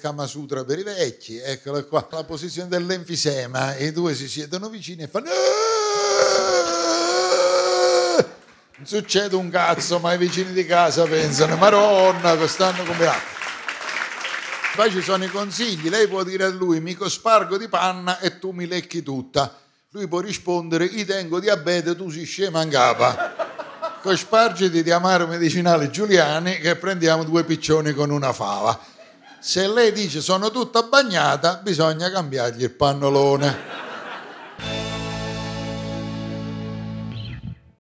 Kama Sutra per i vecchi, eccolo qua, la posizione dell'enfisema, i due si siedono vicini e fanno... Non succede un cazzo, ma i vicini di casa pensano, Maronna, stanno come acqua. Poi ci sono i consigli, lei può dire a lui, mi cospargo di panna e tu mi lecchi tutta. Lui può rispondere, io tengo diabete, tu si scema in capa. Cospargiti di amaro medicinale Giuliani che prendiamo due piccioni con una fava. Se lei dice sono tutta bagnata, bisogna cambiargli il pannolone.